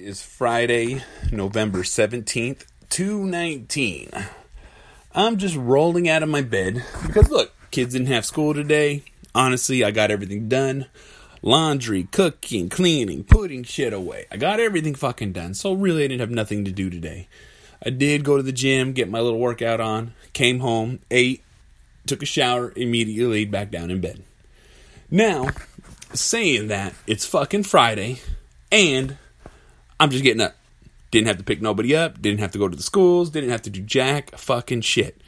Is Friday, November 17th, 219. I'm just rolling out of my bed because look, kids didn't have school today. Honestly, I got everything done. Laundry, cooking, cleaning, putting shit away. I got everything fucking done. So really I didn't have nothing to do today. I did go to the gym, get my little workout on, came home, ate, took a shower, immediately laid back down in bed. Now, saying that, it's fucking Friday and I'm just getting up. Didn't have to pick nobody up. Didn't have to go to the schools. Didn't have to do jack fucking shit.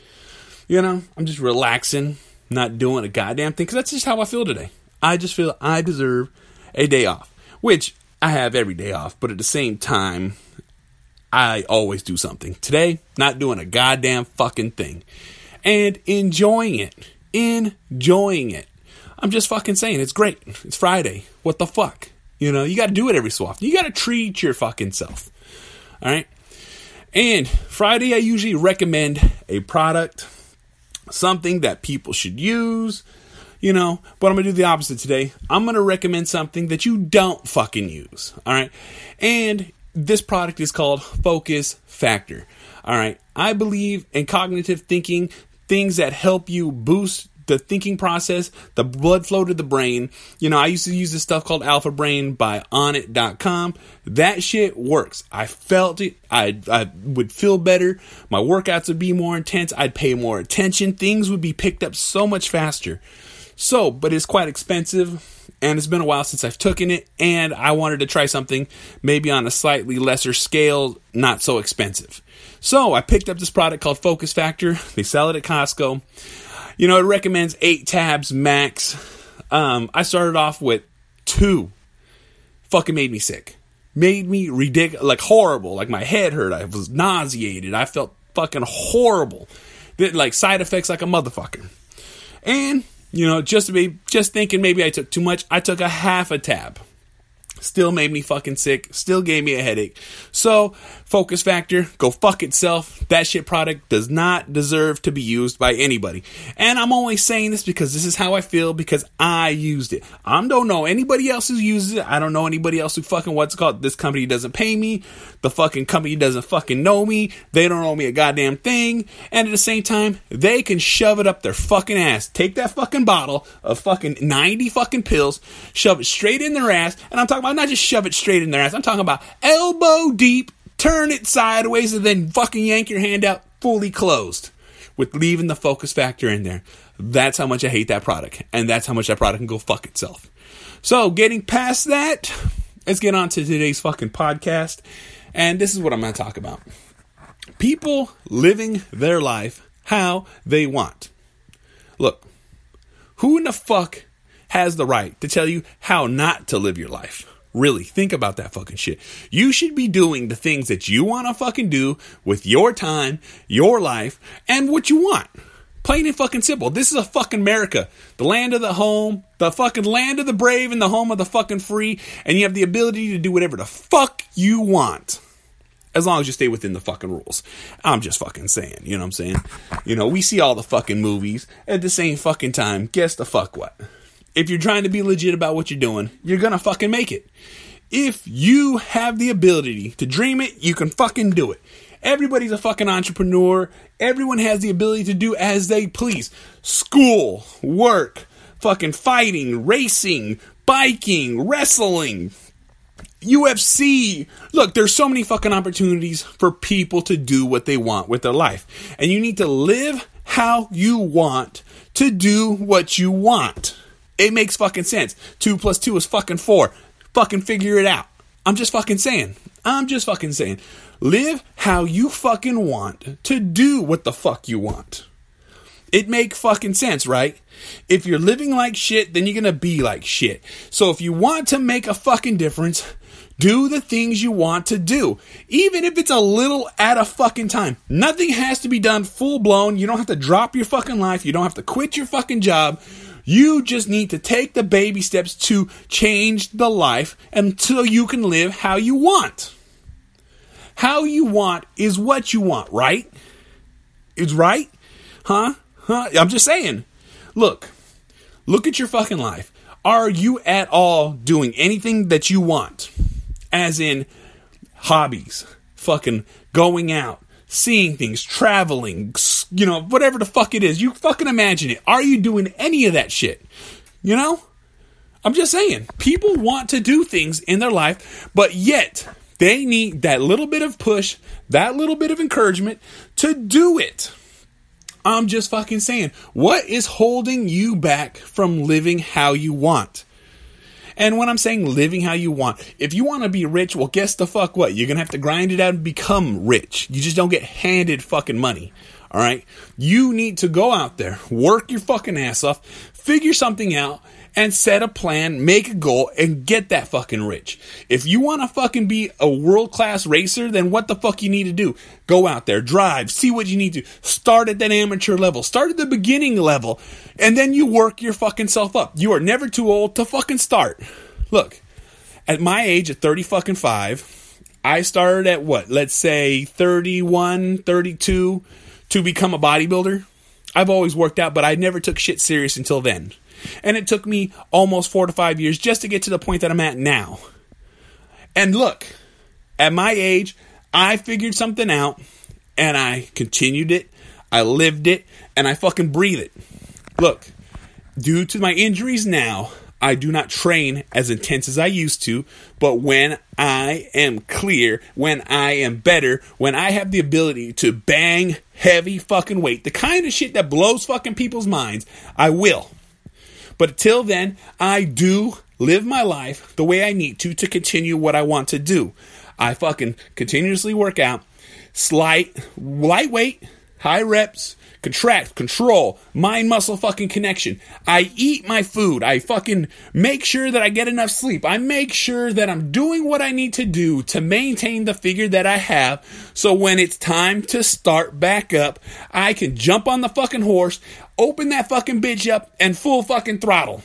You know, I'm just relaxing, not doing a goddamn thing because that's just how I feel today. I just feel I deserve a day off, which I have every day off, but at the same time, I always do something. Today, not doing a goddamn fucking thing and enjoying it. Enjoying it. I'm just fucking saying it's great. It's Friday. What the fuck? You know, you got to do it every so often. You got to treat your fucking self. All right. And Friday, I usually recommend a product, something that people should use, you know, but I'm going to do the opposite today. I'm going to recommend something that you don't fucking use. All right. And this product is called Focus Factor. All right. I believe in cognitive thinking, things that help you boost the thinking process, the blood flow to the brain. You know, I used to use this stuff called Alpha Brain by Onnit.com. That shit works. I felt it. I I would feel better. My workouts would be more intense. I'd pay more attention. Things would be picked up so much faster. So, but it's quite expensive and it's been a while since I've taken it and I wanted to try something maybe on a slightly lesser scale, not so expensive. So, I picked up this product called Focus Factor. They sell it at Costco. You know, it recommends eight tabs max. Um, I started off with two. Fucking made me sick. Made me ridiculous, like horrible. Like my head hurt. I was nauseated. I felt fucking horrible. Like side effects like a motherfucker. And you know, just to be just thinking maybe I took too much. I took a half a tab. Still made me fucking sick. Still gave me a headache. So, focus factor, go fuck itself. That shit product does not deserve to be used by anybody. And I'm only saying this because this is how I feel because I used it. I don't know anybody else who uses it. I don't know anybody else who fucking what's called. This company doesn't pay me. The fucking company doesn't fucking know me. They don't owe me a goddamn thing. And at the same time, they can shove it up their fucking ass. Take that fucking bottle of fucking 90 fucking pills, shove it straight in their ass. And I'm talking about not just shove it straight in their ass. I'm talking about elbow deep, turn it sideways, and then fucking yank your hand out fully closed with leaving the focus factor in there. That's how much I hate that product. And that's how much that product can go fuck itself. So, getting past that, let's get on to today's fucking podcast. And this is what I'm going to talk about people living their life how they want. Look, who in the fuck has the right to tell you how not to live your life? Really, think about that fucking shit. You should be doing the things that you want to fucking do with your time, your life, and what you want. Plain and fucking simple. This is a fucking America. The land of the home, the fucking land of the brave and the home of the fucking free, and you have the ability to do whatever the fuck you want. As long as you stay within the fucking rules. I'm just fucking saying, you know what I'm saying? You know, we see all the fucking movies at the same fucking time. Guess the fuck what? If you're trying to be legit about what you're doing, you're gonna fucking make it. If you have the ability to dream it, you can fucking do it. Everybody's a fucking entrepreneur. Everyone has the ability to do as they please. School, work, fucking fighting, racing, biking, wrestling, UFC. Look, there's so many fucking opportunities for people to do what they want with their life. And you need to live how you want to do what you want. It makes fucking sense. Two plus two is fucking four. Fucking figure it out. I'm just fucking saying. I'm just fucking saying. Live how you fucking want to do what the fuck you want. It make fucking sense, right? If you're living like shit, then you're gonna be like shit. So if you want to make a fucking difference, do the things you want to do. Even if it's a little at a fucking time. Nothing has to be done full blown. You don't have to drop your fucking life. You don't have to quit your fucking job. You just need to take the baby steps to change the life until you can live how you want. How you want is what you want, right? It's right? Huh? Huh? I'm just saying. Look, look at your fucking life. Are you at all doing anything that you want? As in hobbies, fucking going out, seeing things, traveling, you know, whatever the fuck it is. You fucking imagine it. Are you doing any of that shit? You know? I'm just saying, people want to do things in their life, but yet they need that little bit of push, that little bit of encouragement to do it. I'm just fucking saying, what is holding you back from living how you want? And when I'm saying living how you want, if you want to be rich, well, guess the fuck what? You're going to have to grind it out and become rich. You just don't get handed fucking money. All right. You need to go out there, work your fucking ass off, figure something out, and set a plan, make a goal, and get that fucking rich. If you want to fucking be a world class racer, then what the fuck you need to do? Go out there, drive, see what you need to. Start at that amateur level, start at the beginning level, and then you work your fucking self up. You are never too old to fucking start. Look, at my age, at 30 fucking 5, I started at what? Let's say 31, 32 to become a bodybuilder. I've always worked out, but I never took shit serious until then. And it took me almost four to five years just to get to the point that I'm at now. And look, at my age, I figured something out and I continued it, I lived it, and I fucking breathe it. Look, due to my injuries now, I do not train as intense as I used to, but when I am clear, when I am better, when I have the ability to bang heavy fucking weight, the kind of shit that blows fucking people's minds, I will. But till then, I do live my life the way I need to to continue what I want to do. I fucking continuously work out, slight, lightweight, high reps, contract, control, mind muscle fucking connection. I eat my food. I fucking make sure that I get enough sleep. I make sure that I'm doing what I need to do to maintain the figure that I have. So when it's time to start back up, I can jump on the fucking horse, open that fucking bitch up, and full fucking throttle.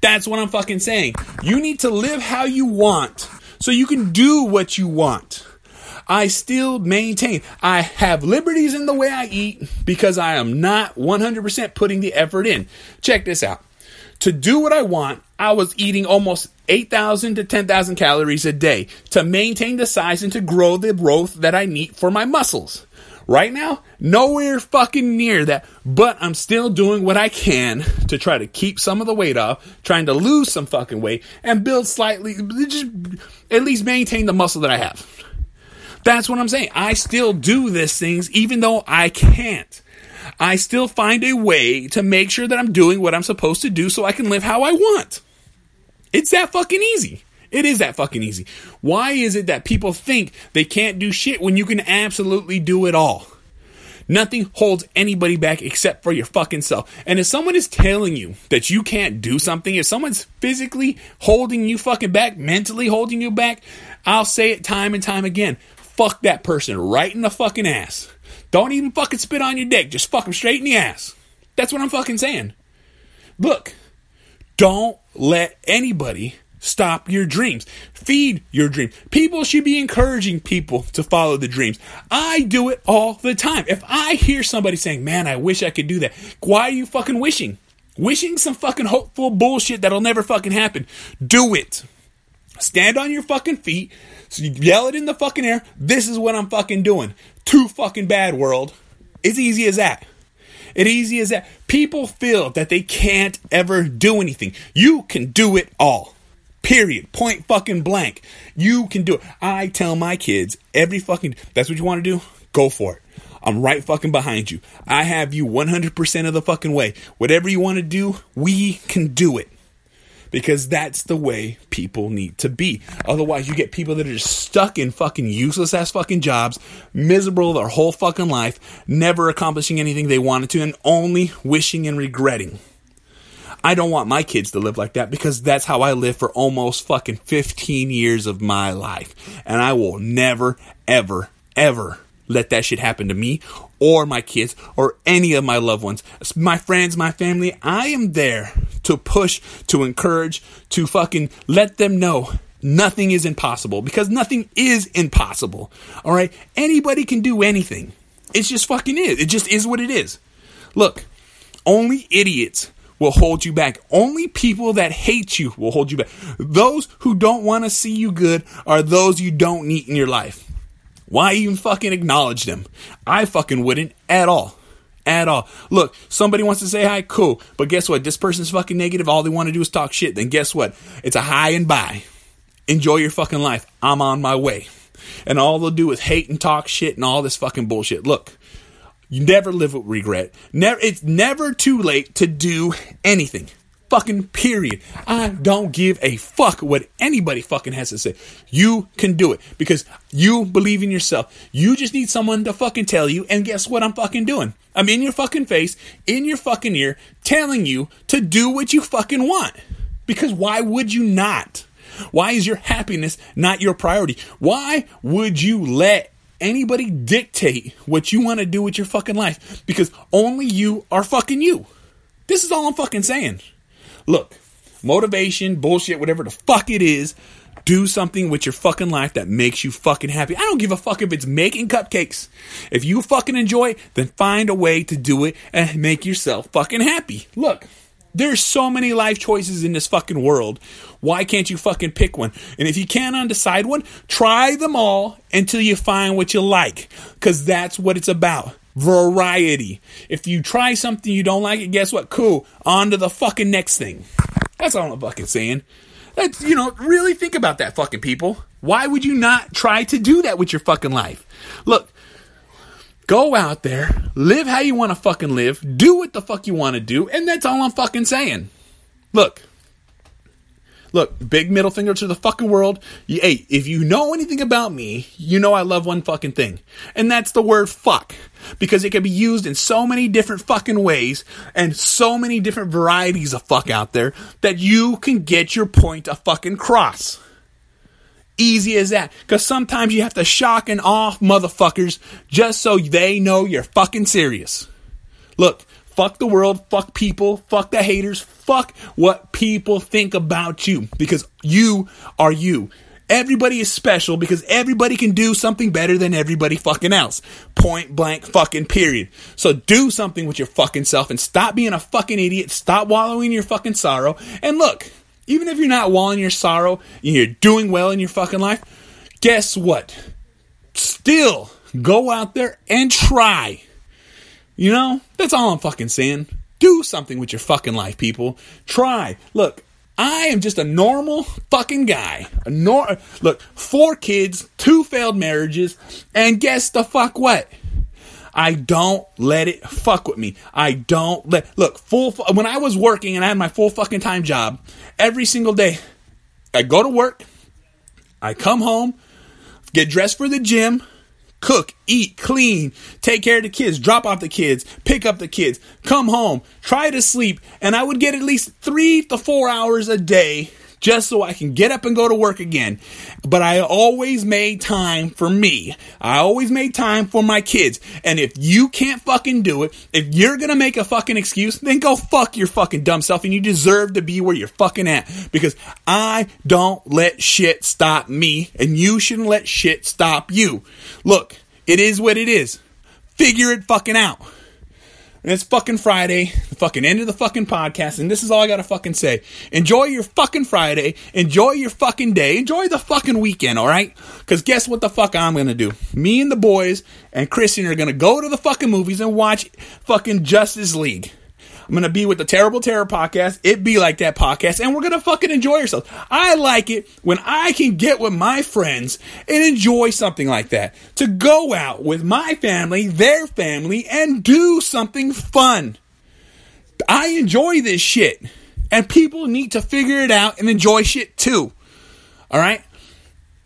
That's what I'm fucking saying. You need to live how you want so you can do what you want. I still maintain I have liberties in the way I eat because I am not 100% putting the effort in. Check this out. To do what I want, I was eating almost 8,000 to 10,000 calories a day to maintain the size and to grow the growth that I need for my muscles. Right now, nowhere fucking near that, but I'm still doing what I can to try to keep some of the weight off, trying to lose some fucking weight and build slightly, just at least maintain the muscle that I have. That's what I'm saying. I still do these things even though I can't. I still find a way to make sure that I'm doing what I'm supposed to do so I can live how I want. It's that fucking easy. It is that fucking easy. Why is it that people think they can't do shit when you can absolutely do it all? Nothing holds anybody back except for your fucking self. And if someone is telling you that you can't do something, if someone's physically holding you fucking back, mentally holding you back, I'll say it time and time again fuck that person right in the fucking ass. Don't even fucking spit on your dick. Just fuck them straight in the ass. That's what I'm fucking saying. Look, don't let anybody stop your dreams. Feed your dreams. People should be encouraging people to follow the dreams. I do it all the time. If I hear somebody saying, man, I wish I could do that, why are you fucking wishing? Wishing some fucking hopeful bullshit that'll never fucking happen. Do it. Stand on your fucking feet. So you yell it in the fucking air. This is what I'm fucking doing. Too fucking bad, world. It's easy as that. It easy as that. People feel that they can't ever do anything. You can do it all. Period. Point fucking blank. You can do it. I tell my kids every fucking that's what you want to do? Go for it. I'm right fucking behind you. I have you 100% of the fucking way. Whatever you want to do, we can do it. Because that's the way people need to be. Otherwise, you get people that are just stuck in fucking useless ass fucking jobs, miserable their whole fucking life, never accomplishing anything they wanted to, and only wishing and regretting. I don't want my kids to live like that because that's how I lived for almost fucking 15 years of my life. And I will never, ever, ever let that shit happen to me or my kids or any of my loved ones. My friends, my family, I am there to push, to encourage, to fucking let them know nothing is impossible because nothing is impossible. All right? Anybody can do anything. It's just fucking is. It just is what it is. Look, only idiots will hold you back. Only people that hate you will hold you back. Those who don't want to see you good are those you don't need in your life. Why even fucking acknowledge them? I fucking wouldn't at all. At all. Look, somebody wants to say hi, cool. But guess what? This person's fucking negative. All they want to do is talk shit. Then guess what? It's a high and bye. Enjoy your fucking life. I'm on my way. And all they'll do is hate and talk shit and all this fucking bullshit. Look, you never live with regret. Never, it's never too late to do anything. Fucking period. I don't give a fuck what anybody fucking has to say. You can do it because you believe in yourself. You just need someone to fucking tell you. And guess what I'm fucking doing? I'm in your fucking face, in your fucking ear, telling you to do what you fucking want. Because why would you not? Why is your happiness not your priority? Why would you let anybody dictate what you want to do with your fucking life because only you are fucking you. This is all I'm fucking saying. Look, motivation, bullshit, whatever the fuck it is, do something with your fucking life that makes you fucking happy. I don't give a fuck if it's making cupcakes. If you fucking enjoy it, then find a way to do it and make yourself fucking happy. Look, there's so many life choices in this fucking world. Why can't you fucking pick one? And if you can't decide one, try them all until you find what you like. Because that's what it's about. Variety. If you try something you don't like it, guess what? Cool. On to the fucking next thing. That's all I'm fucking saying. That's, you know, really think about that, fucking people. Why would you not try to do that with your fucking life? Look, Go out there, live how you want to fucking live, do what the fuck you want to do, and that's all I'm fucking saying. Look, look, big middle finger to the fucking world. Hey, if you know anything about me, you know I love one fucking thing, and that's the word fuck. Because it can be used in so many different fucking ways and so many different varieties of fuck out there that you can get your point a fucking cross. Easy as that. Because sometimes you have to shock and off motherfuckers just so they know you're fucking serious. Look, fuck the world, fuck people, fuck the haters, fuck what people think about you. Because you are you. Everybody is special because everybody can do something better than everybody fucking else. Point blank fucking period. So do something with your fucking self and stop being a fucking idiot. Stop wallowing in your fucking sorrow. And look, even if you're not walling your sorrow and you're doing well in your fucking life, guess what? Still go out there and try. You know, that's all I'm fucking saying. Do something with your fucking life, people. Try. Look, I am just a normal fucking guy. A nor- look, four kids, two failed marriages, and guess the fuck what? I don't let it fuck with me. I don't let look full when I was working and I had my full fucking time job every single day. I go to work, I come home, get dressed for the gym, cook, eat, clean, take care of the kids, drop off the kids, pick up the kids, come home, try to sleep, and I would get at least 3 to 4 hours a day just so I can get up and go to work again. But I always made time for me. I always made time for my kids. And if you can't fucking do it, if you're gonna make a fucking excuse, then go fuck your fucking dumb self and you deserve to be where you're fucking at. Because I don't let shit stop me and you shouldn't let shit stop you. Look, it is what it is. Figure it fucking out. And it's fucking Friday, the fucking end of the fucking podcast, and this is all I gotta fucking say. Enjoy your fucking Friday, enjoy your fucking day, enjoy the fucking weekend, alright? Cause guess what the fuck I'm gonna do? Me and the boys and Christian are gonna go to the fucking movies and watch fucking Justice League. I'm gonna be with the Terrible Terror podcast. It be like that podcast, and we're gonna fucking enjoy ourselves. I like it when I can get with my friends and enjoy something like that. To go out with my family, their family, and do something fun. I enjoy this shit. And people need to figure it out and enjoy shit too. All right?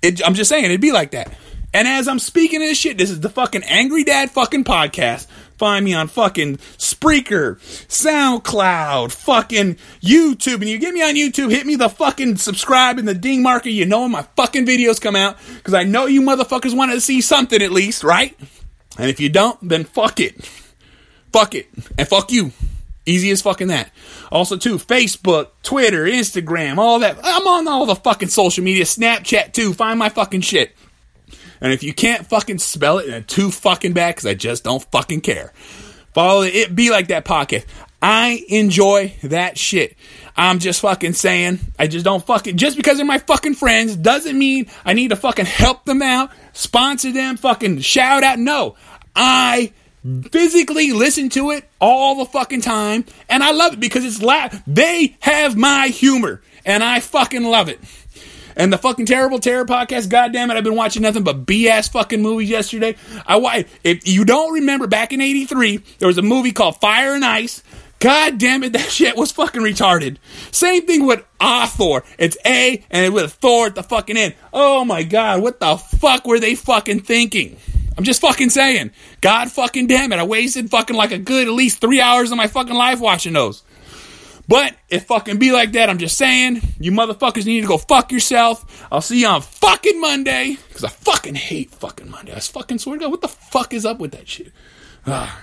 It, I'm just saying, it'd be like that. And as I'm speaking this shit, this is the fucking Angry Dad fucking podcast. Find me on fucking Spreaker, SoundCloud, fucking YouTube. And you get me on YouTube, hit me the fucking subscribe and the ding marker. You know when my fucking videos come out. Because I know you motherfuckers want to see something at least, right? And if you don't, then fuck it. Fuck it. And fuck you. Easy as fucking that. Also, too, Facebook, Twitter, Instagram, all that. I'm on all the fucking social media. Snapchat, too. Find my fucking shit. And if you can't fucking spell it, then too fucking bad because I just don't fucking care. Follow it. Be like that podcast. I enjoy that shit. I'm just fucking saying, I just don't fucking, just because they're my fucking friends doesn't mean I need to fucking help them out, sponsor them, fucking shout out. No, I physically listen to it all the fucking time, and I love it because it's la- they have my humor, and I fucking love it. And the fucking terrible terror podcast, goddamn it, I've been watching nothing but BS fucking movies yesterday. I if you don't remember back in '83, there was a movie called Fire and Ice. God damn it, that shit was fucking retarded. Same thing with Athor. It's A and it with Thor at the fucking end. Oh my god, what the fuck were they fucking thinking? I'm just fucking saying. God fucking damn it. I wasted fucking like a good at least three hours of my fucking life watching those. But it fucking be like that. I'm just saying. You motherfuckers need to go fuck yourself. I'll see you on fucking Monday. Because I fucking hate fucking Monday. I fucking swear to God, what the fuck is up with that shit? Ah.